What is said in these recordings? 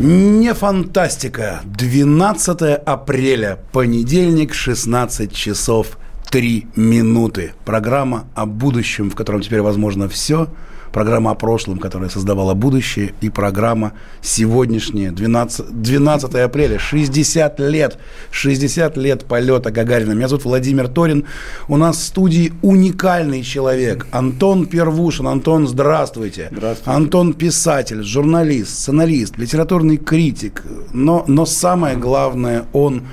Не фантастика. 12 апреля, понедельник, 16 часов 3 минуты. Программа о будущем, в котором теперь возможно все – программа о прошлом, которая создавала будущее, и программа сегодняшняя, 12, 12 апреля, 60 лет, 60 лет полета Гагарина. Меня зовут Владимир Торин. У нас в студии уникальный человек, Антон Первушин. Антон, здравствуйте. Здравствуйте. Антон писатель, журналист, сценарист, литературный критик, но, но самое главное, он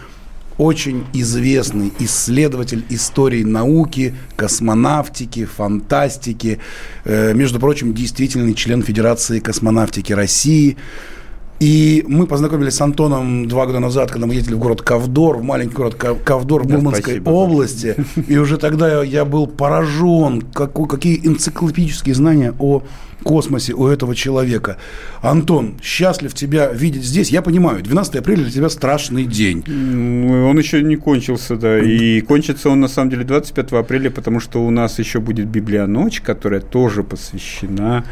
очень известный исследователь истории науки, космонавтики, фантастики. Э, между прочим, действительный член Федерации космонавтики России. И мы познакомились с Антоном два года назад, когда мы ездили в город Ковдор, в маленький город Ковдор в Мурманской да, области. И уже тогда я был поражен, какой, какие энциклопедические знания о космосе у этого человека. Антон, счастлив тебя видеть здесь. Я понимаю, 12 апреля для тебя страшный день. Он еще не кончился, да. И кончится он, на самом деле, 25 апреля, потому что у нас еще будет Библионочь, которая тоже посвящена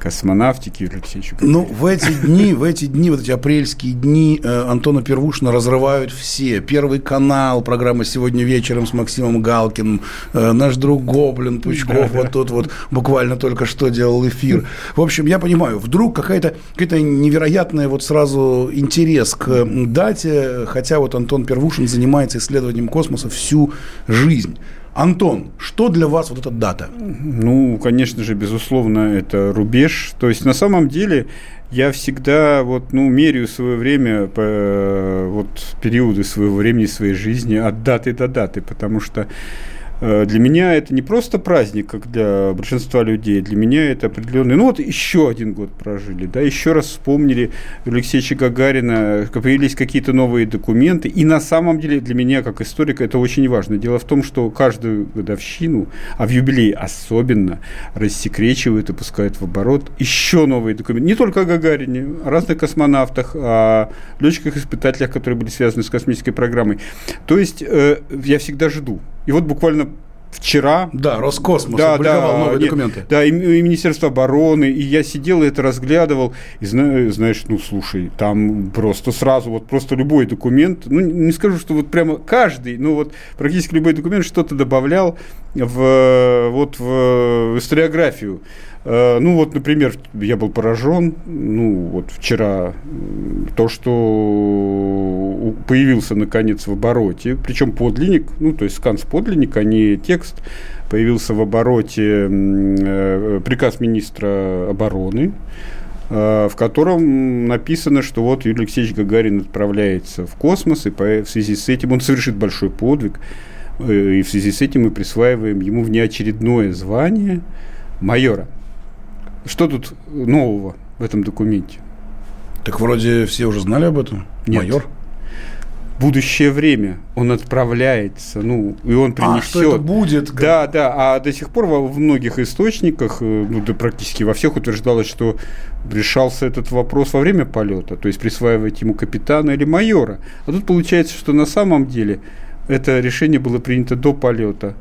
космонавтики Юрию Алексеевичу. Ну, в эти дни, в эти дни, вот эти апрельские дни э, Антона Первушина разрывают все. Первый канал, программа «Сегодня вечером» с Максимом Галкиным, э, наш друг Гоблин Пучков, вот тут вот буквально только что делал эфир. В общем, я понимаю, вдруг какая-то какая невероятная вот сразу интерес к дате, хотя вот Антон Первушин занимается исследованием космоса всю жизнь. Антон, что для вас вот эта дата? Ну, конечно же, безусловно, это рубеж. То есть, на самом деле, я всегда вот, ну, меряю свое время, по, вот, периоды своего времени, своей жизни от даты до даты, потому что Э, для меня это не просто праздник, как для большинства людей, для меня это определенный... Ну вот еще один год прожили, да, еще раз вспомнили Алексея Гагарина, появились какие-то новые документы, и на самом деле для меня, как историка, это очень важно. Дело в том, что каждую годовщину, а в юбилей особенно, рассекречивают и пускают в оборот еще новые документы. Не только о Гагарине, о разных космонавтах, о летчиках-испытателях, которые были связаны с космической программой. То есть э, я всегда жду. И вот буквально вчера. Да, Роскосмос да, да, новые документы. Да, и, и Министерство обороны, и я сидел и это разглядывал, и знаешь, ну, слушай, там просто сразу, вот просто любой документ, ну, не скажу, что вот прямо каждый, ну, вот практически любой документ что-то добавлял в, вот в историографию. Э, ну вот, например, я был поражен, ну вот вчера, то, что появился наконец в обороте, причем подлинник, ну то есть сканс подлинник, а не текст, появился в обороте э, приказ министра обороны, э, в котором написано, что вот Юрий Алексеевич Гагарин отправляется в космос, и в связи с этим он совершит большой подвиг, и в связи с этим мы присваиваем ему внеочередное звание майора. Что тут нового в этом документе? Так вроде все уже знали об этом. Нет. Майор. Будущее время он отправляется, ну, и он принесет. А, что это будет? Да, да, а до сих пор во, в многих источниках, э, ну, да практически во всех утверждалось, что решался этот вопрос во время полета, то есть присваивать ему капитана или майора. А тут получается, что на самом деле это решение было принято до полета.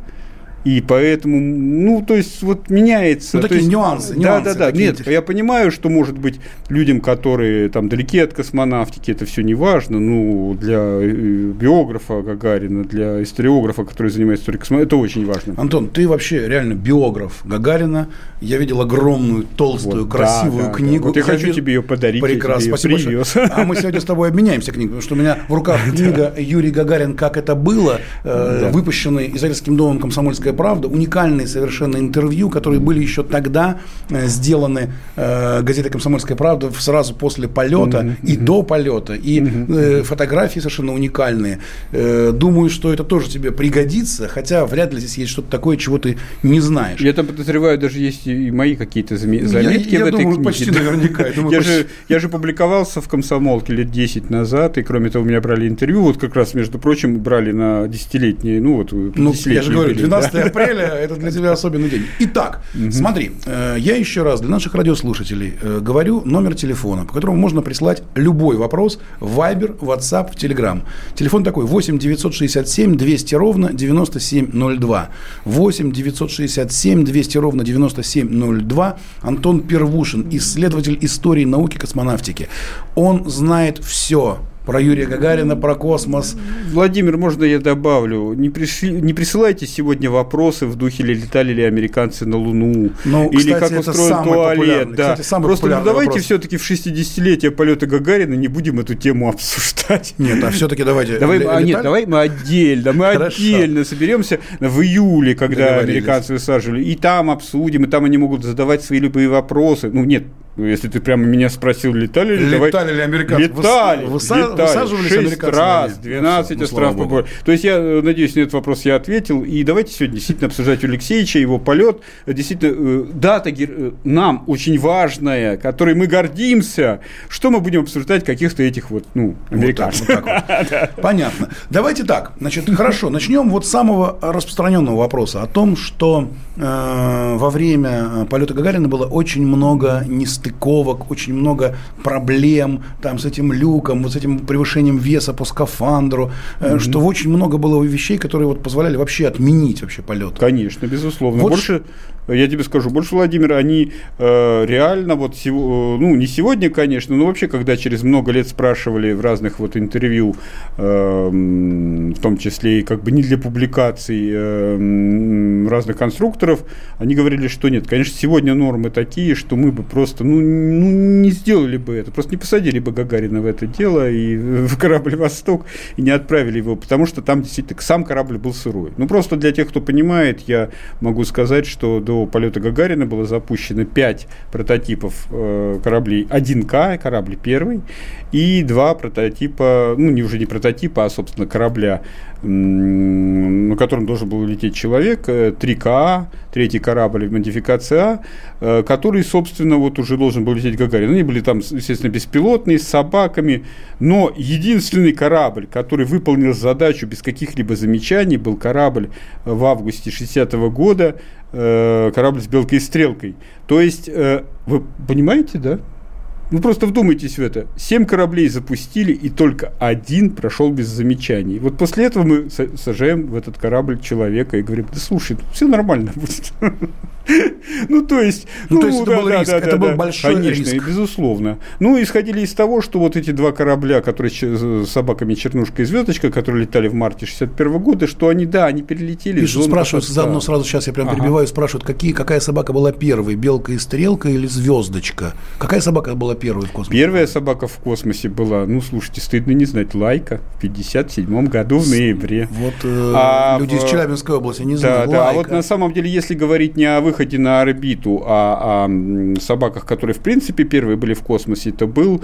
И поэтому, ну, то есть, вот меняется. Ну, такие есть, нюансы, Да, да, да. Нет, я понимаю, что, может быть, людям, которые там далеки от космонавтики, это все не важно. Ну, для э, биографа Гагарина, для историографа, который занимается историей космонавтики, это очень важно. Антон, ты вообще реально биограф Гагарина. Я видел огромную, толстую, вот, красивую да, книгу. Да. Вот я хочу тебе ее подарить. Прекрасно, я спасибо привез. большое. А мы сегодня с тобой обменяемся книгой, потому что у меня в руках книга Юрий Гагарин «Как это было», э, выпущенная издательским домом «Комсомольская правда», уникальные совершенно интервью, которые были еще тогда э, сделаны э, газетой «Комсомольская правда» сразу после полета mm-hmm. и до полета, и mm-hmm. э, фотографии совершенно уникальные. Э, думаю, что это тоже тебе пригодится, хотя вряд ли здесь есть что-то такое, чего ты не знаешь. Я там подозреваю, даже есть и мои какие-то заметки я, я в этой думаю, книге. почти наверняка. Я, думаю, я, почти... Же, я же публиковался в «Комсомолке» лет 10 назад, и кроме того, меня брали интервью, вот как раз, между прочим, брали на десятилетние, ну вот Ну, я же говорю, 12 да? Апреля – это для тебя особенный день. Итак, угу. смотри, э, я еще раз для наших радиослушателей э, говорю номер телефона, по которому можно прислать любой вопрос в Viber, WhatsApp, в Telegram. Телефон такой 8 967 200 ровно 9702. 8 967 200 ровно 9702. Антон Первушин, исследователь истории науки космонавтики. Он знает все про Юрия Гагарина, про космос. Владимир, можно я добавлю? Не, пришли, не присылайте сегодня вопросы в духе, ли летали ли американцы на Луну, ну, или кстати, как устроен туалет. Да. Кстати, Просто ну, давайте все-таки в 60-летие полета Гагарина не будем эту тему обсуждать. Нет, а все-таки давайте... Давай, а, нет, давай мы отдельно, мы Хорошо. отдельно соберемся в июле, когда американцы высаживали, и там обсудим, и там они могут задавать свои любые вопросы. Ну, нет, если ты прямо меня спросил, летали ли? Летали давай... ли американцы? Летали, Выса... летали. Высаживались 6 американцы? раз, 12 ну, островов. То есть, я э, надеюсь, на этот вопрос я ответил. И давайте сегодня действительно обсуждать у Алексеевича, его полет. Действительно, э, дата э, нам очень важная, которой мы гордимся. Что мы будем обсуждать каких-то этих вот, ну, американцев? Вот так, вот так вот. Понятно. Давайте так. Значит, хорошо, начнем вот с самого распространенного вопроса о том, что э, во время полета Гагарина было очень много нестыковок нестыковок, очень много проблем там с этим люком, вот с этим превышением веса по скафандру, mm-hmm. что очень много было вещей, которые вот позволяли вообще отменить вообще полет. Конечно, безусловно. Вот больше, я тебе скажу, больше, Владимир, они э, реально вот, сего, ну, не сегодня, конечно, но вообще, когда через много лет спрашивали в разных вот интервью, э, в том числе и как бы не для публикаций э, разных конструкторов, они говорили, что нет, конечно, сегодня нормы такие, что мы бы просто, ну, ну, не сделали бы это, просто не посадили бы Гагарина в это дело и в корабль «Восток» и не отправили его, потому что там действительно сам корабль был сырой. Ну, просто для тех, кто понимает, я могу сказать, что до полета Гагарина было запущено 5 прототипов э, кораблей. 1К, корабль первый, и два прототипа, ну, не уже не прототипа, а, собственно, корабля на котором должен был лететь человек, 3КА, э, третий корабль модификации А, э, который, собственно, вот уже должен был лететь Гагарин. Они были там, естественно, беспилотные, с собаками, но единственный корабль, который выполнил задачу без каких-либо замечаний, был корабль в августе 60 -го года, э, корабль с белкой и стрелкой. То есть, вы понимаете, да? Вы просто вдумайтесь в это. Семь кораблей запустили, и только один прошел без замечаний. Вот после этого мы сажаем в этот корабль человека и говорим, да слушай, все нормально будет. Ну, то есть... Ну, то есть это был риск, это был большой риск. Конечно, безусловно. Ну, исходили из того, что вот эти два корабля, которые с собаками «Чернушка» и «Звездочка», которые летали в марте 61 года, что они, да, они перелетели Пишут, спрашивают, заодно сразу сейчас я прям перебиваю, спрашивают, какие, какая собака была первой, «Белка и стрелка» или «Звездочка»? Какая собака была первой в космосе? Первая собака в космосе была, ну, слушайте, стыдно не знать, «Лайка» в 57 году в ноябре. Вот э, а люди в... из Челябинской области не знают, Да, да, а вот на самом деле, если говорить не о выходе на орбиту, а о собаках, которые в принципе первые были в космосе, это был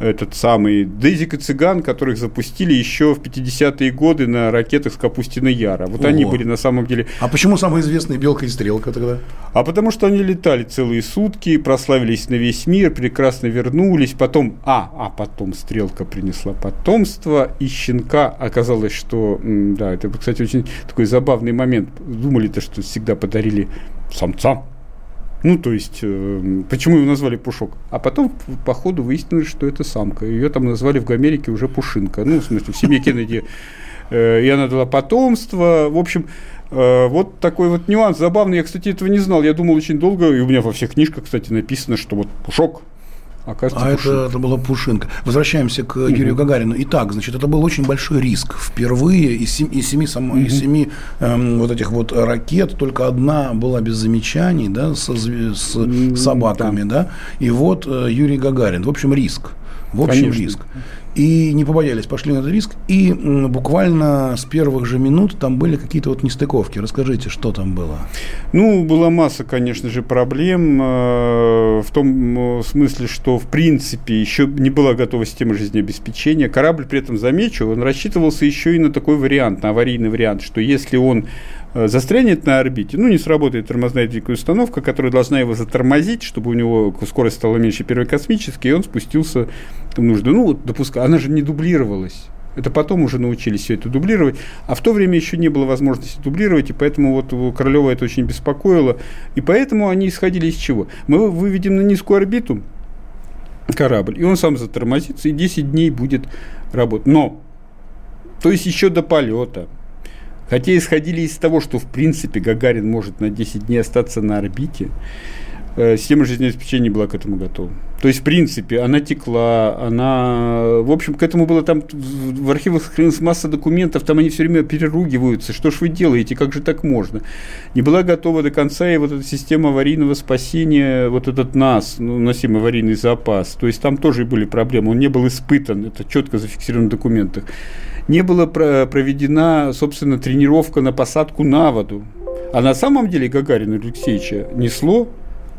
этот самый Дезик и Цыган, которых запустили еще в 50-е годы на ракетах с Капустина Яра. Вот Ого. они были на самом деле... А почему самые известные Белка и Стрелка тогда? А потому что они летали целые сутки, прославились на весь мир, прекрасно вернулись, потом... А, а потом Стрелка принесла потомство, и щенка оказалось, что... Да, это, кстати, очень такой забавный момент. Думали-то, что всегда подарили самца ну, то есть, э, почему его назвали Пушок? А потом, по ходу, выяснилось, что это самка. Ее там назвали в Америке уже Пушинка. Ну, в смысле, в семье Кеннеди. Э, и она дала потомство. В общем, э, вот такой вот нюанс забавный. Я, кстати, этого не знал. Я думал очень долго, и у меня во всех книжках, кстати, написано, что вот Пушок – Оказывается, а это, это была Пушинка. Возвращаемся к угу. Юрию Гагарину. Итак, значит, это был очень большой риск. Впервые из семи, из семи, сам, угу. из семи эм, вот этих вот ракет только одна была без замечаний, да, со, с собаками, да. да. И вот э, Юрий Гагарин. В общем, риск. В общем, Конечно. риск. И не побоялись, пошли на этот риск. И буквально с первых же минут там были какие-то вот нестыковки. Расскажите, что там было? Ну, была масса, конечно же, проблем э, в том смысле, что, в принципе, еще не была готова система жизнеобеспечения. Корабль, при этом, замечу, он рассчитывался еще и на такой вариант, на аварийный вариант, что если он застрянет на орбите, ну, не сработает тормозная двигательная установка, которая должна его затормозить, чтобы у него скорость стала меньше первой космической, и он спустился в нужду. Ну, вот допускай, она же не дублировалась. Это потом уже научились все это дублировать. А в то время еще не было возможности дублировать, и поэтому вот Королева это очень беспокоило. И поэтому они исходили из чего? Мы выведем на низкую орбиту корабль, и он сам затормозится, и 10 дней будет работать. Но, то есть еще до полета, Хотя исходили из того, что в принципе Гагарин может на 10 дней остаться на орбите, система жизнеобеспечения была к этому готова. То есть, в принципе, она текла, она... В общем, к этому было там... В архивах сохранилась масса документов, там они все время переругиваются. Что ж вы делаете, как же так можно? Не была готова до конца и вот эта система аварийного спасения, вот этот НАС, ну, носимый аварийный запас. То есть, там тоже были проблемы. Он не был испытан, это четко зафиксировано в документах не была проведена, собственно, тренировка на посадку на воду. А на самом деле Гагарина Алексеевича несло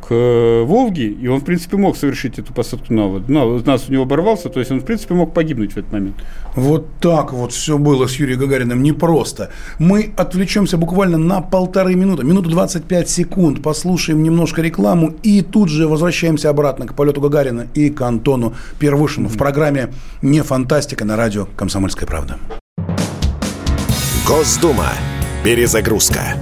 к э, Волге, и он, в принципе, мог совершить эту посадку на воду. Но нас у него оборвался, то есть он, в принципе, мог погибнуть в этот момент. Вот так вот все было с Юрием Гагариным непросто. Мы отвлечемся буквально на полторы минуты, минуту 25 секунд, послушаем немножко рекламу и тут же возвращаемся обратно к полету Гагарина и к Антону Первушину mm-hmm. в программе «Не фантастика» на радио «Комсомольская правда». Госдума. Перезагрузка.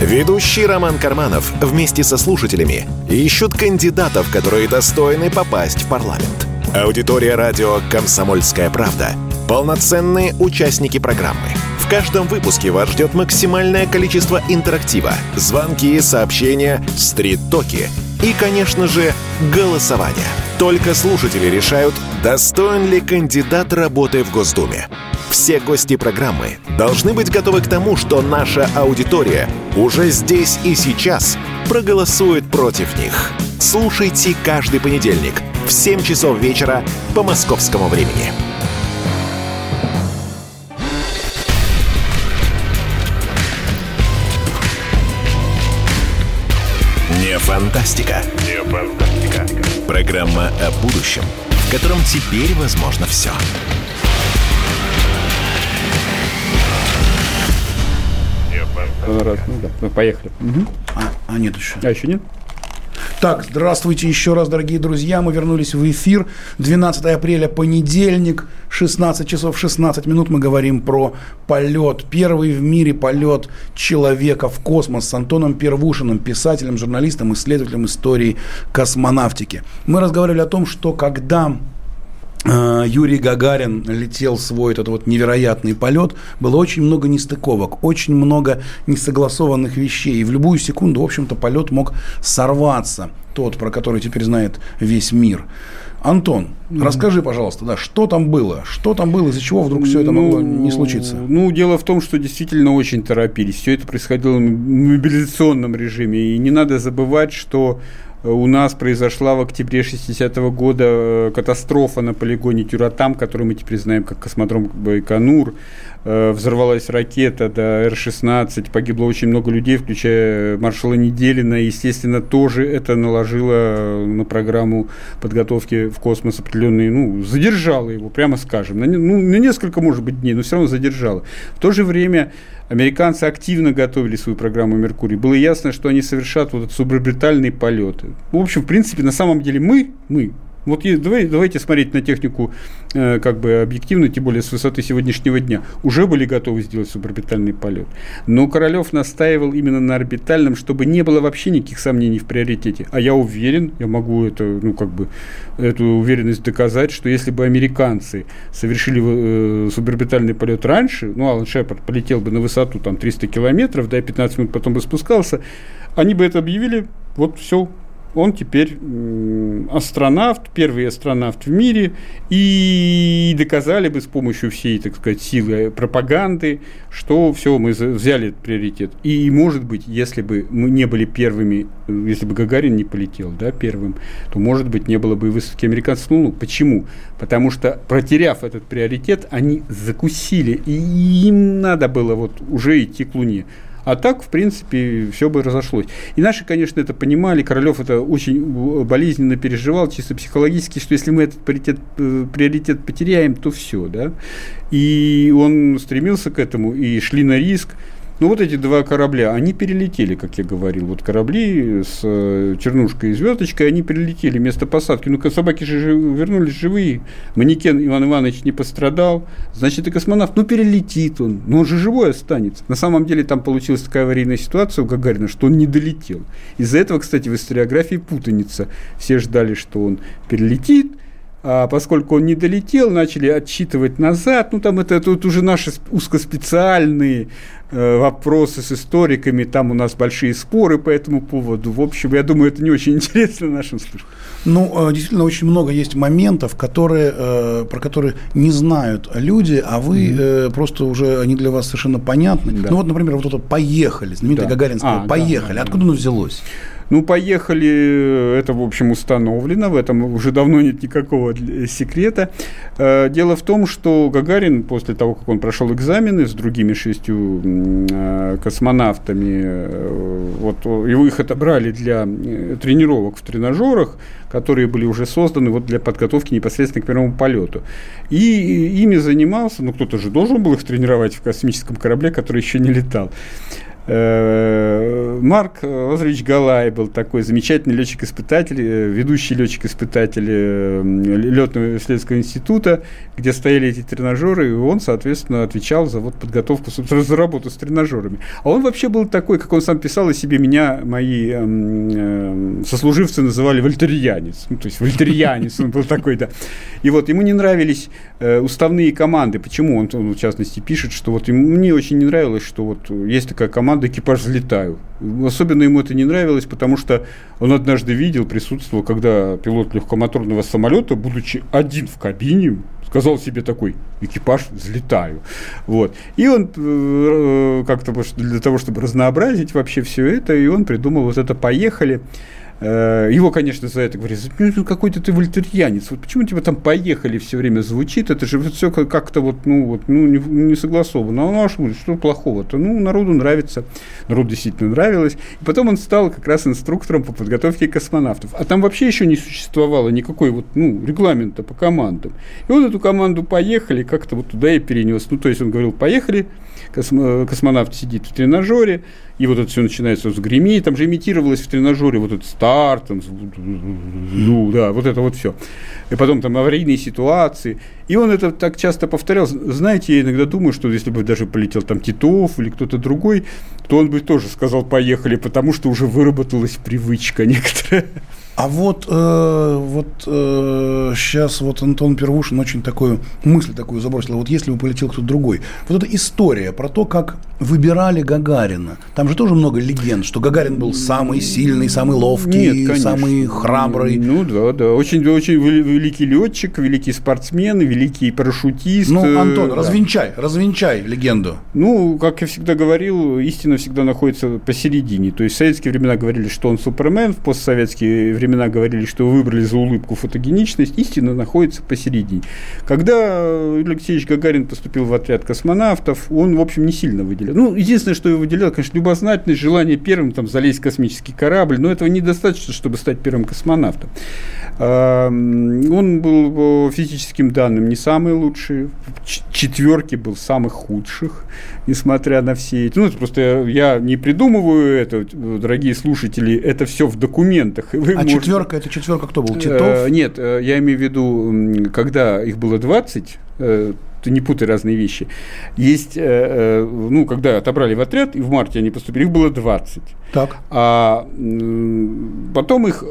Ведущий Роман Карманов вместе со слушателями ищут кандидатов, которые достойны попасть в парламент. Аудитория радио «Комсомольская правда» — полноценные участники программы. В каждом выпуске вас ждет максимальное количество интерактива, звонки, сообщения, стрит-токи и, конечно же, голосование. Только слушатели решают, достоин ли кандидат работы в Госдуме. Все гости программы должны быть готовы к тому, что наша аудитория уже здесь и сейчас проголосует против них. Слушайте каждый понедельник в 7 часов вечера по московскому времени. Не фантастика. Не фантастика. Программа о будущем, в котором теперь возможно все. Раз, ну да, поехали. Угу. А, а нет еще. А еще нет? Так, здравствуйте еще раз, дорогие друзья. Мы вернулись в эфир. 12 апреля, понедельник, 16 часов 16 минут. Мы говорим про полет. Первый в мире полет человека в космос с Антоном Первушиным, писателем, журналистом, исследователем истории космонавтики. Мы разговаривали о том, что когда Юрий Гагарин летел свой этот вот невероятный полет, было очень много нестыковок, очень много несогласованных вещей. И в любую секунду, в общем-то, полет мог сорваться, тот, про который теперь знает весь мир. Антон, mm-hmm. расскажи, пожалуйста, да, что там было? Что там было, из-за чего вдруг все это ну, могло не случиться? Ну, дело в том, что действительно очень торопились. Все это происходило в мобилизационном режиме. И не надо забывать, что у нас произошла в октябре 60 -го года э, катастрофа на полигоне Тюратам, который мы теперь знаем как космодром Байконур. Э, взорвалась ракета до Р-16, погибло очень много людей, включая маршала Неделина. Естественно, тоже это наложило на программу подготовки в космос определенные, ну, задержало его, прямо скажем. На, ну, на несколько, может быть, дней, но все равно задержало. В то же время Американцы активно готовили свою программу «Меркурий». Было ясно, что они совершат вот этот суборбитальный полет. В общем, в принципе, на самом деле мы, мы, вот давай, давайте смотреть на технику э, как бы объективно, тем более с высоты сегодняшнего дня. Уже были готовы сделать суборбитальный полет. Но Королев настаивал именно на орбитальном, чтобы не было вообще никаких сомнений в приоритете. А я уверен, я могу это, ну как бы, эту уверенность доказать, что если бы американцы совершили э, суборбитальный полет раньше, ну, Алан Шепард полетел бы на высоту там 300 километров, да, и 15 минут потом бы спускался, они бы это объявили, вот все, он теперь астронавт, первый астронавт в мире, и доказали бы с помощью всей, так сказать, силы пропаганды, что все, мы взяли этот приоритет. И, может быть, если бы мы не были первыми, если бы Гагарин не полетел да, первым, то, может быть, не было бы и высадки американцев на Луну. Почему? Потому что, протеряв этот приоритет, они закусили, и им надо было вот уже идти к Луне. А так, в принципе, все бы разошлось. И наши, конечно, это понимали. Королев это очень болезненно переживал, чисто психологически, что если мы этот приоритет, э, приоритет потеряем, то все. Да? И он стремился к этому, и шли на риск. Ну, вот эти два корабля, они перелетели, как я говорил. Вот корабли с э, чернушкой и звездочкой, они перелетели вместо посадки. Ну, собаки же вернулись живые. Манекен Иван Иванович не пострадал. Значит, и космонавт, ну, перелетит он. Но он же живой останется. На самом деле, там получилась такая аварийная ситуация у Гагарина, что он не долетел. Из-за этого, кстати, в историографии путаница. Все ждали, что он перелетит, а поскольку он не долетел, начали отсчитывать назад. Ну, там это тут уже наши узкоспециальные вопросы с историками, там у нас большие споры по этому поводу. В общем, я думаю, это не очень интересно нашим слушателям. Ну, э, действительно, очень много есть моментов, которые, э, про которые не знают люди, а вы mm-hmm. просто уже, они для вас совершенно понятны. Да. Ну, вот, например, вот это «Поехали», знаменитое да. Гагаринское а, «Поехали». Да, Откуда да. оно взялось? Ну, поехали, это, в общем, установлено, в этом уже давно нет никакого секрета. Э, дело в том, что Гагарин, после того, как он прошел экзамены с другими шестью э, космонавтами, э, вот его их отобрали для тренировок в тренажерах, которые были уже созданы вот для подготовки непосредственно к первому полету. И ими занимался, ну, кто-то же должен был их тренировать в космическом корабле, который еще не летал. Э, Марк Лазаревич Галай был такой замечательный летчик-испытатель, э, ведущий летчик-испытатель э, летного исследовательского института, где стояли эти тренажеры, и он, соответственно, отвечал за вот подготовку, за работу с тренажерами. А он вообще был такой, как он сам писал о себе, меня мои э, сослуживцы называли вольтерианец. Ну, то есть вольтерианец он был такой, да. И вот ему не нравились уставные команды. Почему? Он, в частности, пишет, что вот мне очень не нравилось, что вот есть такая команда, команда «Экипаж взлетаю». Особенно ему это не нравилось, потому что он однажды видел, присутствовал, когда пилот легкомоторного самолета, будучи один в кабине, сказал себе такой экипаж взлетаю вот. И он э, как-то для того чтобы разнообразить вообще все это и он придумал вот это поехали Э, его, конечно, за это говорят, какой-то ты вольтерьянец, вот почему тебя там поехали все время звучит, это же все как-то вот, ну, вот, ну, не, согласовано. Ну, а что, что плохого-то? Ну, народу нравится, народу действительно нравилось. И потом он стал как раз инструктором по подготовке космонавтов. А там вообще еще не существовало никакой вот, ну, регламента по командам. И он эту команду поехали, как-то вот туда и перенес. Ну, то есть он говорил, поехали, космо, космонавт сидит в тренажере, и вот это все начинается с гремить, там же имитировалось в тренажере вот этот старт, там, ну да, вот это вот все. И потом там аварийные ситуации. И он это так часто повторял. Знаете, я иногда думаю, что если бы даже полетел там Титов или кто-то другой, то он бы тоже сказал «поехали», потому что уже выработалась привычка некоторая. А вот, э, вот э, сейчас вот Антон Первушин очень такую мысль такую забросил. Вот если бы полетел кто-то другой. Вот эта история про то, как выбирали Гагарина. Там же тоже много легенд, что Гагарин был самый сильный, самый ловкий, Нет, самый храбрый. Ну да, да. Очень, очень великий летчик, великий спортсмен, великий парашютист. Ну, э, Антон, да. развенчай, развенчай легенду. Ну, как я всегда говорил, истина всегда находится посередине. То есть в советские времена говорили, что он супермен, в постсоветские времена времена говорили, что вы выбрали за улыбку фотогеничность, истина находится посередине. Когда Алексей Гагарин поступил в отряд космонавтов, он, в общем, не сильно выделял. Ну, единственное, что его выделял, конечно, любознательность, желание первым там, залезть в космический корабль, но этого недостаточно, чтобы стать первым космонавтом. Он был физическим данным не самый лучший, в четверке был самых худших, несмотря на все эти. Ну, это просто я, не придумываю это, дорогие слушатели, это все в документах. Вы а можете... четверка, это четверка кто был? Э, Титов? Нет, э, я имею в виду, когда их было 20, э, ты не путай разные вещи. Есть, ну, когда отобрали в отряд, и в марте они поступили, их было 20. Так. А потом их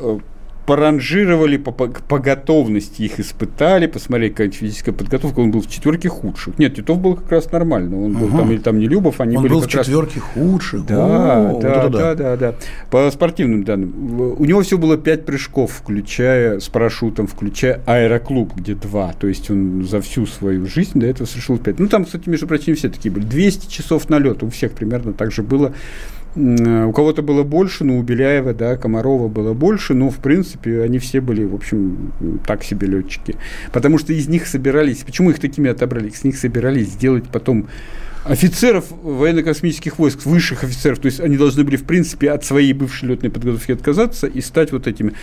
поранжировали по, по, по готовности, их испытали, посмотрели, какая физическая подготовка. Он был в четверке худших. Нет, Титов был как раз нормально. Он был ага. там или там не Любов, они он были был как в четверке раз... худших. Да, О, да, вот да, да, да, да. По спортивным данным. У него все было пять прыжков, включая с парашютом, включая аэроклуб, где два. То есть он за всю свою жизнь до этого совершил пять. Ну, там, кстати, между прочим, все такие были. 200 часов налета. У всех примерно так же было. У кого-то было больше, но у Беляева, да, Комарова было больше, но, в принципе, они все были, в общем, так себе летчики. Потому что из них собирались, почему их такими отобрали? С них собирались сделать потом офицеров военно-космических войск, высших офицеров, то есть они должны были, в принципе, от своей бывшей летной подготовки отказаться и стать вот этими.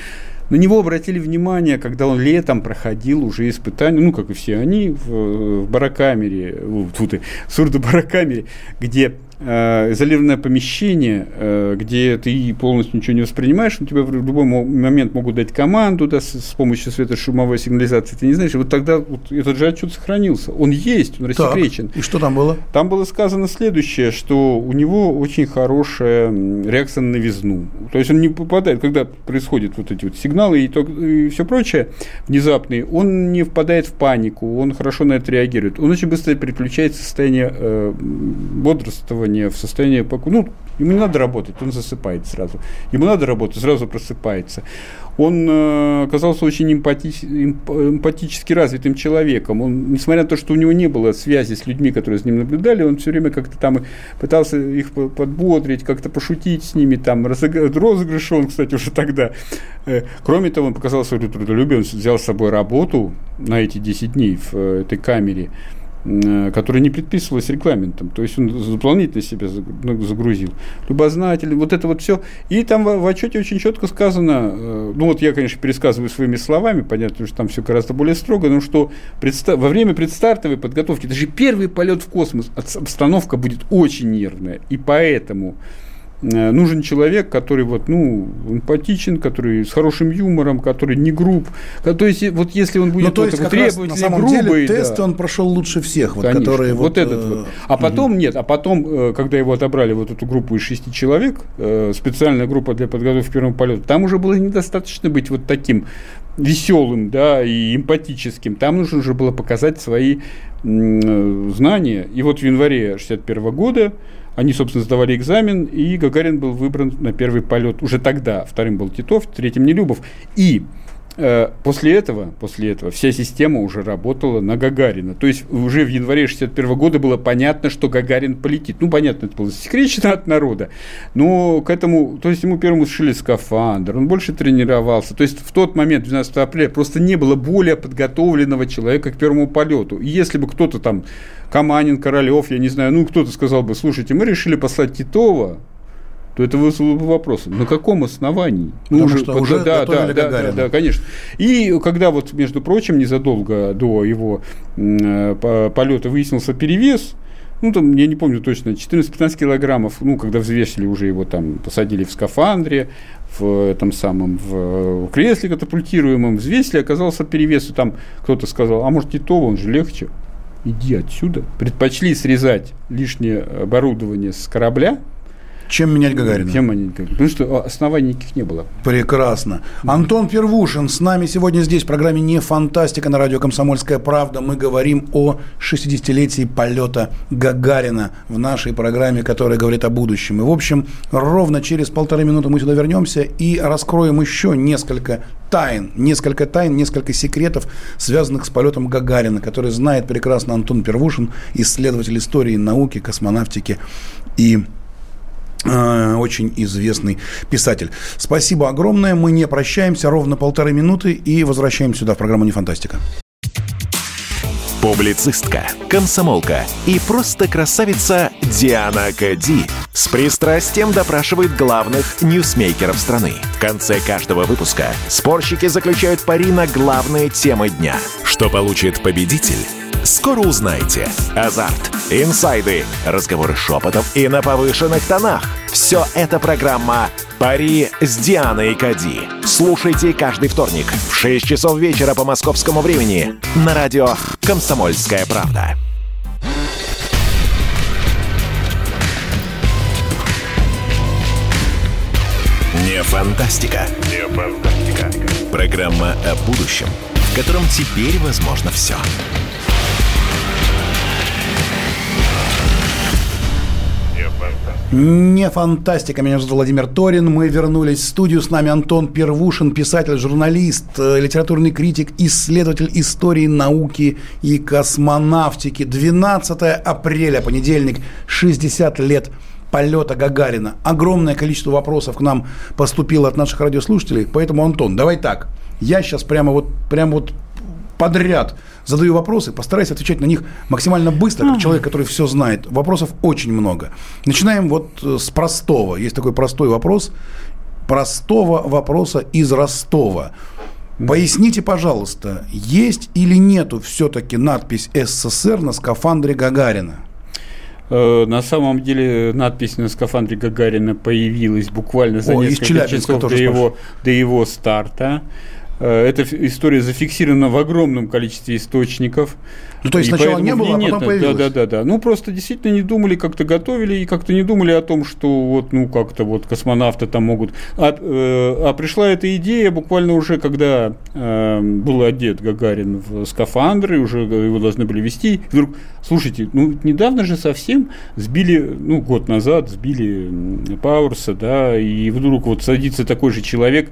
На него обратили внимание, когда он летом проходил уже испытания, ну, как и все они, в, в барокамере, в, в, в сурдо-барокамере, где Э, изолированное помещение, э, где ты полностью ничего не воспринимаешь, у тебя в любой момент могут дать команду да, с, с помощью светошумовой сигнализации, ты не знаешь, и вот тогда вот этот же отчет сохранился. Он есть, он рассекречен. Так, и что там было? Там было сказано следующее, что у него очень хорошая реакция на новизну. То есть он не попадает, когда происходят вот эти вот сигналы и, то, и все прочее внезапные, он не впадает в панику, он хорошо на это реагирует. Он очень быстро переключается в состояние э, бодрствования, не в состоянии покоя. Ну, ему не надо работать, он засыпает сразу. Ему надо работать, сразу просыпается. Он э, оказался очень эмпати, эмпатически развитым человеком. Он, несмотря на то, что у него не было связи с людьми, которые с ним наблюдали, он все время как-то там пытался их подбодрить, как-то пошутить с ними, там, розыгрыш он, кстати, уже тогда. Э, кроме того, он показал свое трудолюбие, он взял с собой работу на эти 10 дней в э, этой камере. Э, которая не предписывалась регламентом. То есть он дополнительно себя ну, загрузил. Любознательный, вот это вот все. И там в, отчете очень четко сказано, э, ну вот я, конечно, пересказываю своими словами, понятно, что там все гораздо более строго, но что во время предстартовой подготовки, это же первый полет в космос, обстановка будет очень нервная. И поэтому нужен человек, который вот, ну, эмпатичен, который с хорошим юмором, который не груб. То есть, вот если он будет ну, то вот есть, требовательный, грубый... Деле, тест да. он прошел лучше всех, вот, Конечно, которые вот... вот этот вот. Э, а потом, нет, а потом, э, когда его отобрали вот эту группу из шести человек, специальная группа для подготовки к первому полету, там уже было недостаточно быть вот таким веселым, да, и эмпатическим. Там нужно уже было показать свои знания. И вот в январе 61 года они, собственно, сдавали экзамен, и Гагарин был выбран на первый полет уже тогда. Вторым был Титов, третьим Нелюбов. И после этого, после этого вся система уже работала на Гагарина. То есть уже в январе 61 года было понятно, что Гагарин полетит. Ну, понятно, это было засекречено от народа. Но к этому, то есть ему первому сшили скафандр, он больше тренировался. То есть в тот момент, 12 апреля, просто не было более подготовленного человека к первому полету. И если бы кто-то там Каманин, Королев, я не знаю, ну, кто-то сказал бы, слушайте, мы решили послать Титова, то это вызвало бы вопрос, на каком основании? Ну, уже, что уже да, да, да, да, да, конечно. И когда вот, между прочим, незадолго до его полета выяснился перевес, ну, там, я не помню точно, 14-15 килограммов, ну, когда взвесили уже его там, посадили в скафандре, в этом самом, в, в кресле катапультируемом, взвесили, оказался перевес, и там кто-то сказал, а может, Титова, он же легче иди отсюда. Предпочли срезать лишнее оборудование с корабля, чем менять Гагарина? Чем? Потому что оснований никаких не было. Прекрасно. Антон Первушин с нами сегодня здесь в программе «Не фантастика» на радио «Комсомольская правда». Мы говорим о 60-летии полета Гагарина в нашей программе, которая говорит о будущем. И, в общем, ровно через полторы минуты мы сюда вернемся и раскроем еще несколько тайн, несколько тайн, несколько секретов, связанных с полетом Гагарина, который знает прекрасно Антон Первушин, исследователь истории науки, космонавтики и очень известный писатель. Спасибо огромное. Мы не прощаемся ровно полторы минуты и возвращаемся сюда в программу «Не фантастика». Публицистка, комсомолка и просто красавица Диана Кади с пристрастием допрашивает главных ньюсмейкеров страны. В конце каждого выпуска спорщики заключают пари на главные темы дня. Что получит победитель? Скоро узнаете. Азарт, инсайды, разговоры шепотов и на повышенных тонах. Все это программа «Пари с Дианой Кади». Слушайте каждый вторник в 6 часов вечера по московскому времени на радио «Комсомольская правда». Не фантастика. Не фантастика. Программа о будущем, в котором теперь возможно все. Не фантастика. Меня зовут Владимир Торин. Мы вернулись в студию. С нами Антон Первушин, писатель, журналист, э, литературный критик, исследователь истории науки и космонавтики. 12 апреля, понедельник, 60 лет полета Гагарина. Огромное количество вопросов к нам поступило от наших радиослушателей. Поэтому, Антон, давай так. Я сейчас прямо вот, прямо вот подряд задаю вопросы, постараюсь отвечать на них максимально быстро, как человек, который все знает. Вопросов очень много. Начинаем вот э, с простого. Есть такой простой вопрос. Простого вопроса из Ростова. Поясните, пожалуйста, есть или нету все-таки надпись СССР на скафандре Гагарина? Э, на самом деле надпись на скафандре Гагарина появилась буквально за О, несколько часов до его, до его старта. Э, эта история зафиксирована в огромном количестве источников. Ну, то есть и сначала не было, а потом появилось. Да, да, да, да. Ну, просто действительно не думали, как-то готовили, и как-то не думали о том, что вот, ну, как-то вот космонавты там могут... А, э, а пришла эта идея буквально уже, когда э, был одет Гагарин в скафандры, уже его должны были вести. Вдруг, слушайте, ну, недавно же совсем сбили, ну, год назад сбили Пауэрса, да, и вдруг вот садится такой же человек,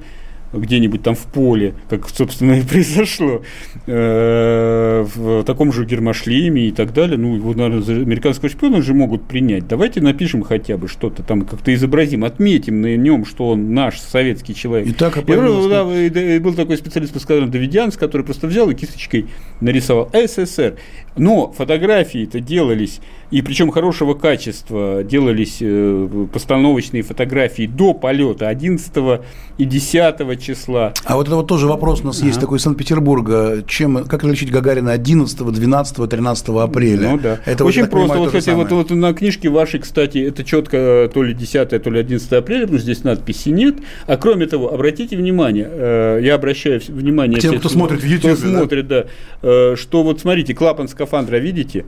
где-нибудь там в поле, как, собственно, и произошло, э, в таком же гермошлеме и так далее. Ну, его, наверное, американского шпиона же могут принять. Давайте напишем хотя бы что-то там, как-то изобразим, отметим на нем, что он наш советский человек. И так и, да, и, и был такой специалист по сказанию Давидянс, который просто взял и кисточкой нарисовал СССР. Но фотографии-то делались, и причем хорошего качества, делались э, постановочные фотографии до полета 11 и 10 числа. А вот это вот тоже вопрос у нас а. есть такой из Санкт-Петербурга. Чем, как различить Гагарина 11, 12, 13 апреля? Ну да. Это Очень вот, просто. Понимаю, вот, кстати, вот, вот на книжке вашей, кстати, это четко э, то ли 10, то ли 11 апреля, что здесь надписи нет. А кроме того, обратите внимание, э, я обращаю внимание... Тем, всех, кто смотрит в YouTube. Кто смотрит, да. да, что вот смотрите, клапан скафандра, видите?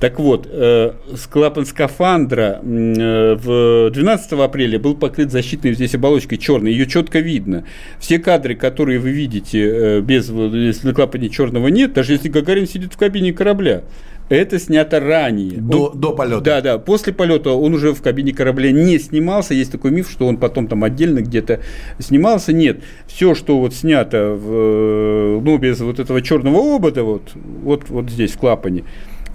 Так вот, э, клапан скафандра э, в 12 апреля был покрыт защитной здесь оболочкой черной, ее четко видно. Все кадры, которые вы видите э, без, если на клапане черного нет, даже если Гагарин сидит в кабине корабля, это снято ранее. До, он, до полета. Да, да. После полета он уже в кабине корабля не снимался. Есть такой миф, что он потом там отдельно где-то снимался. Нет. Все, что вот снято в, ну, без вот этого черного обода, вот, вот, вот здесь в клапане,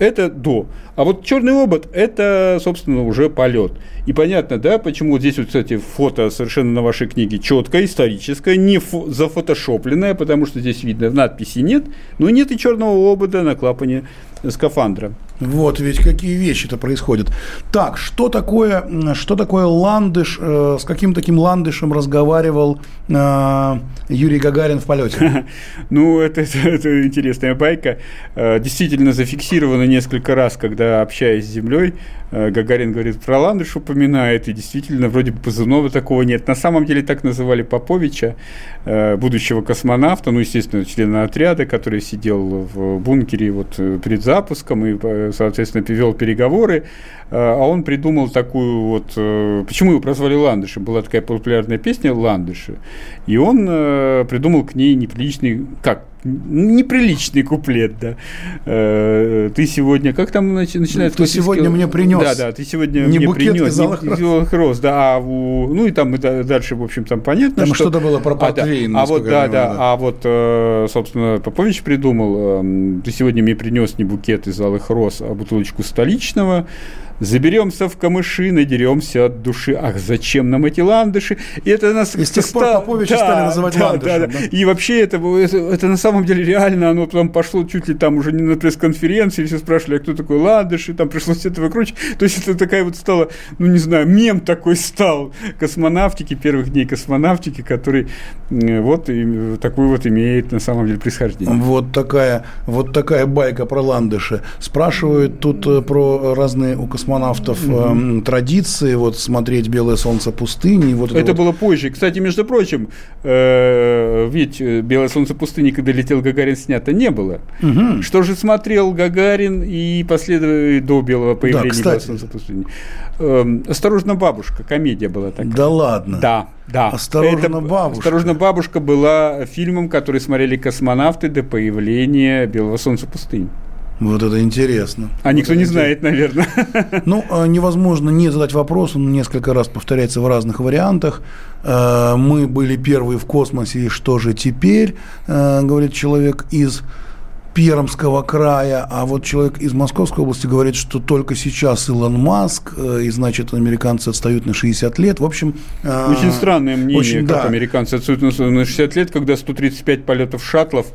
это до. А вот черный обод – это, собственно, уже полет. И понятно, да, почему здесь вот, кстати, фото совершенно на вашей книге четкое, историческое, не фо- зафотошопленное, потому что здесь видно, надписи нет, но нет и черного обода на клапане скафандра. Вот ведь какие вещи-то происходят. Так, что такое, что такое ландыш? Э, с каким таким ландышем разговаривал э, Юрий Гагарин в полете? Ну, это, это, это интересная байка. Э, действительно зафиксировано несколько раз, когда общаясь с Землей, Гагарин говорит, про ландыш упоминает, и действительно, вроде бы позывного такого нет. На самом деле так называли Поповича, будущего космонавта, ну, естественно, члена отряда, который сидел в бункере вот перед запуском и, соответственно, вел переговоры. А он придумал такую вот... Почему его прозвали Ландышем? Была такая популярная песня «Ландыши». И он придумал к ней неприличный... Как? Неприличный куплет, да. Э, ты сегодня, как там начинается? Ты сегодня мне принес. Да, да, ты сегодня не мне букет принес. Не роз. да, а у, ну и там дальше, в общем, там понятно, там что... что-то было про портвейн. А, да, а вот, да, да, а вот, э, собственно, Попович придумал, эм, ты сегодня мне принес не букет из алых роз, а бутылочку столичного, Заберемся в камыши, надеремся от души. Ах, зачем нам эти ландыши? И это нас... И с тех пор Поповича да, стали называть да, ландышем. Да, да. Да. И вообще это, это, на самом деле реально, оно потом пошло чуть ли там уже не на пресс-конференции, все спрашивали, а кто такой ландыш, и там пришлось это выкручивать. То есть это такая вот стала, ну не знаю, мем такой стал космонавтики, первых дней космонавтики, который вот и, такой вот имеет на самом деле происхождение. Вот такая, вот такая байка про ландыши. Спрашивают тут э, про разные у космонавтов космонавтов э, традиции, вот смотреть «Белое солнце пустыни». Вот это это вот... было позже. Кстати, между прочим, э, ведь «Белое солнце пустыни», когда летел Гагарин, снято не было. Mm-hmm. Что же смотрел Гагарин и последовал до белого появления да, кстати. «Белого солнца пустыни»? Э, «Осторожно, бабушка», комедия была такая. Да ладно? Да, да. «Осторожно, это, бабушка». «Осторожно, бабушка» была фильмом, который смотрели космонавты до появления «Белого солнца пустыни». Вот это интересно. А вот никто не знает, наверное. Ну, а, невозможно не задать вопрос, он несколько раз повторяется в разных вариантах. Э, мы были первые в космосе, и что же теперь, э, говорит человек из Пермского края, а вот человек из Московской области говорит, что только сейчас Илон Маск, э, и значит, американцы отстают на 60 лет. В общем... Очень странное мнение, очень, как да. американцы отстают на 60 лет, когда 135 полетов шаттлов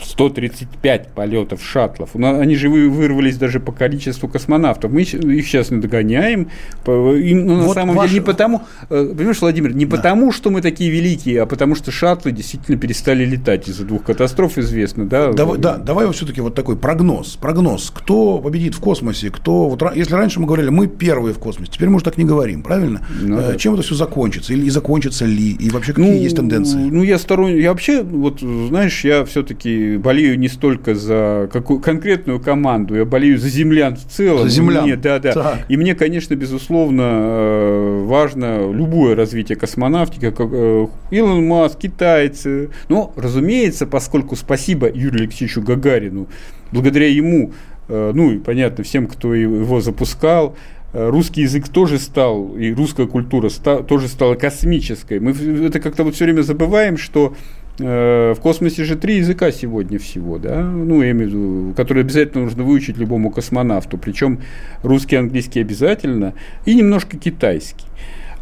135 полетов шаттлов. Они же вырвались даже по количеству космонавтов. Мы их сейчас не догоняем. Им, ну, на вот самом ваш... деле не потому, э, понимаешь, Владимир, не да. потому, что мы такие великие, а потому что шаттлы действительно перестали летать из-за двух катастроф, известно, да? Давай, да, давай вот все-таки вот такой прогноз. Прогноз. Кто победит в космосе? Кто вот если раньше мы говорили, мы первые в космосе, теперь мы уже так не говорим, правильно? Ну, э, да. Чем это все закончится? Или и закончится ли? И вообще какие ну, есть тенденции? Ну я сторонник, я вообще вот знаешь, я все-таки все-таки болею не столько за какую конкретную команду, я болею за землян в целом. За землян. Мне, да, да. Так. И мне, конечно, безусловно, э, важно любое развитие космонавтики, как э, Илон Маск, китайцы. Но, разумеется, поскольку спасибо Юрию Алексеевичу Гагарину, благодаря ему, э, ну и понятно, всем, кто его запускал, русский язык тоже стал, и русская культура ста, тоже стала космической. Мы это как-то вот все время забываем, что в космосе же три языка сегодня всего, да, ну, я имею в виду, которые обязательно нужно выучить любому космонавту, причем русский, английский обязательно, и немножко китайский.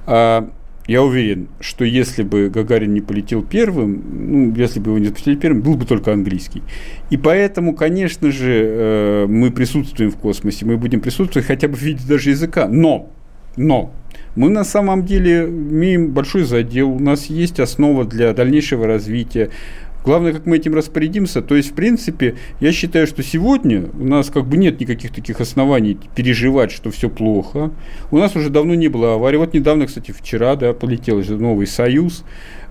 А я уверен, что если бы Гагарин не полетел первым, ну, если бы его не запустили первым, был бы только английский. И поэтому, конечно же, э, мы присутствуем в космосе, мы будем присутствовать хотя бы в виде даже языка. Но, но, мы на самом деле имеем большой задел, у нас есть основа для дальнейшего развития. Главное, как мы этим распорядимся. То есть, в принципе, я считаю, что сегодня у нас как бы нет никаких таких оснований переживать, что все плохо. У нас уже давно не было аварии. Вот недавно, кстати, вчера, да, полетел же новый «Союз».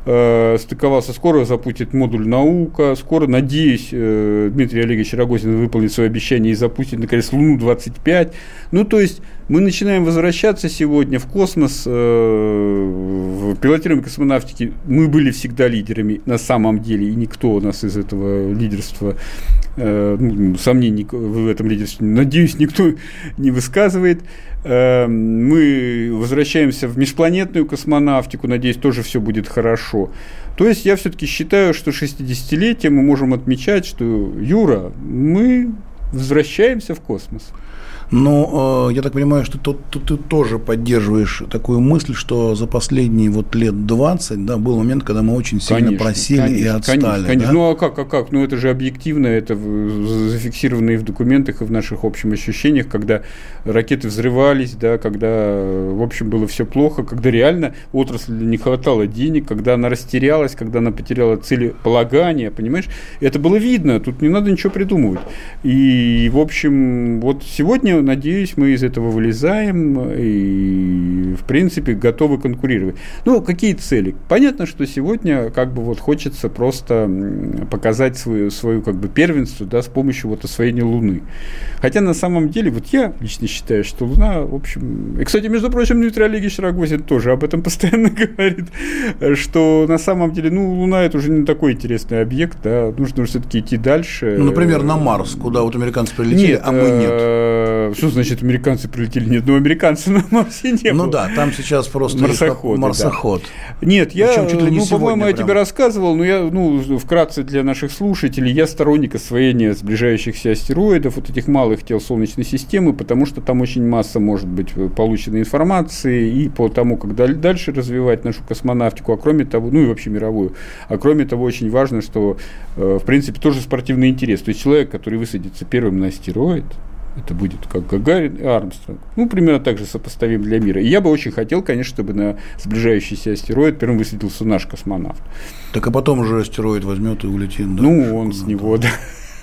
Э, стыковался. Скоро запустит модуль «Наука». Скоро, надеюсь, э, Дмитрий Олегович Рогозин выполнит свое обещание и запустит, наконец, Луну-25. Ну, то есть, мы начинаем возвращаться сегодня в космос. Э, в пилотируемой космонавтике мы были всегда лидерами на самом деле, и никто у нас из этого лидерства ну, сомнений в этом лидерстве, надеюсь, никто не высказывает. Эм, мы возвращаемся в межпланетную космонавтику, надеюсь, тоже все будет хорошо. То есть я все-таки считаю, что 60-летие мы можем отмечать, что, Юра, мы возвращаемся в космос. Но э, я так понимаю, что ты, ты, ты тоже поддерживаешь такую мысль, что за последние вот лет 20, да, был момент, когда мы очень сильно конечно, просели конечно, и отстали. Конечно, конечно. Да? Ну а как, а как? Ну это же объективно, это зафиксировано и в документах, и в наших общих ощущениях, когда ракеты взрывались, да, когда, в общем, было все плохо, когда реально отрасль не хватало денег, когда она растерялась, когда она потеряла целеполагание, понимаешь? Это было видно, тут не надо ничего придумывать. И, в общем, вот сегодня надеюсь, мы из этого вылезаем и, в принципе, готовы конкурировать. Ну, какие цели? Понятно, что сегодня как бы вот хочется просто показать свою, свою как бы первенство, да, с помощью вот освоения Луны. Хотя на самом деле, вот я лично считаю, что Луна, в общем... И, кстати, между прочим, Дмитрий Олегович Рогозин тоже об этом постоянно говорит, что на самом деле, ну, Луна это уже не такой интересный объект, да, нужно все-таки идти дальше. Ну, например, на Марс, куда вот американцы прилетели, нет, а мы нет. Э, что значит американцы прилетели? Ни одного американца на Марсе не ну было. Ну да, там сейчас просто марсоход. марсоход. Да. Нет, я, ну, по-моему, я тебе рассказывал, но я, ну, вкратце для наших слушателей, я сторонник освоения сближающихся астероидов, вот этих малых тел Солнечной системы, потому что там очень масса может быть получена информации и по тому, как дальше развивать нашу космонавтику, а кроме того, ну и вообще мировую, а кроме того, очень важно, что, э, в принципе, тоже спортивный интерес. То есть человек, который высадится первым на астероид, это будет как Гагарин и Армстронг. Ну, примерно так же сопоставим для мира. И я бы очень хотел, конечно, чтобы на сближающийся астероид первым высадился наш космонавт. Так а потом уже астероид возьмет и улетит. Да, ну, он с него, да.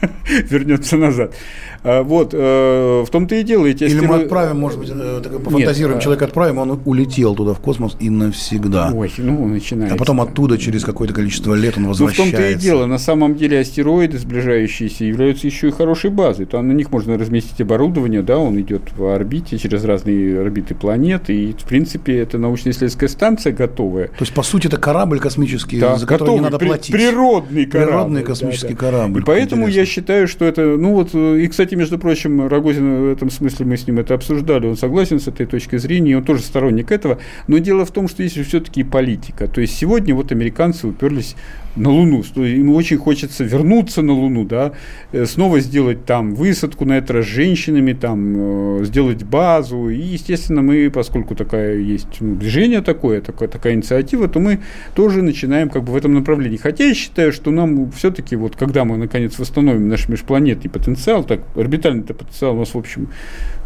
вернется назад. А, вот, э, в том-то и дело. Эти Или мы отправим, может быть, э, пофантазируем, Нет, человека отправим, он улетел туда в космос и навсегда. Ой, ну, начинается. А потом оттуда через какое-то количество лет он возвращается. Ну, в том-то и дело. На самом деле астероиды, сближающиеся, являются еще и хорошей базой. То на них можно разместить оборудование, да, он идет в орбите через разные орбиты планет, и, в принципе, это научно-исследовательская станция готовая. То есть, по сути, это корабль космический, да, за который не надо платить. Природный корабль. Природный космический да, да. корабль. И поэтому интересно. я считаю, что это, ну вот, и, кстати, между прочим, Рогозин в этом смысле мы с ним это обсуждали, он согласен с этой точкой зрения, он тоже сторонник этого, но дело в том, что есть все-таки политика. То есть сегодня вот американцы уперлись на Луну. Ему очень хочется вернуться на Луну, да, э, снова сделать там высадку на это раз с женщинами, там, э, сделать базу. И, естественно, мы, поскольку такая есть ну, движение такое, такая, такая инициатива, то мы тоже начинаем как бы в этом направлении. Хотя я считаю, что нам все-таки, вот когда мы наконец восстановим наш межпланетный потенциал, так, орбитальный потенциал у нас, в общем,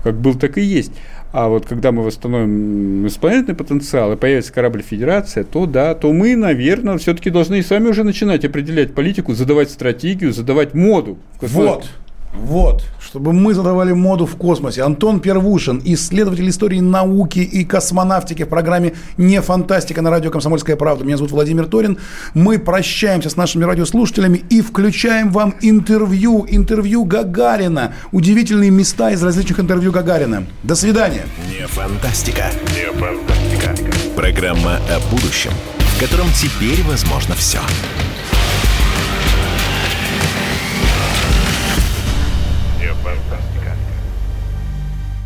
как был, так и есть. А вот когда мы восстановим исполнительный потенциал и появится корабль Федерация, то да, то мы, наверное, все-таки должны и сами уже начинать определять политику, задавать стратегию, задавать моду. Вот. Вот, чтобы мы задавали моду в космосе. Антон Первушин, исследователь истории науки и космонавтики в программе «Не фантастика» на радио «Комсомольская правда». Меня зовут Владимир Торин. Мы прощаемся с нашими радиослушателями и включаем вам интервью, интервью Гагарина. Удивительные места из различных интервью Гагарина. До свидания. «Не фантастика». «Не фантастика». Программа о будущем, в котором теперь возможно все.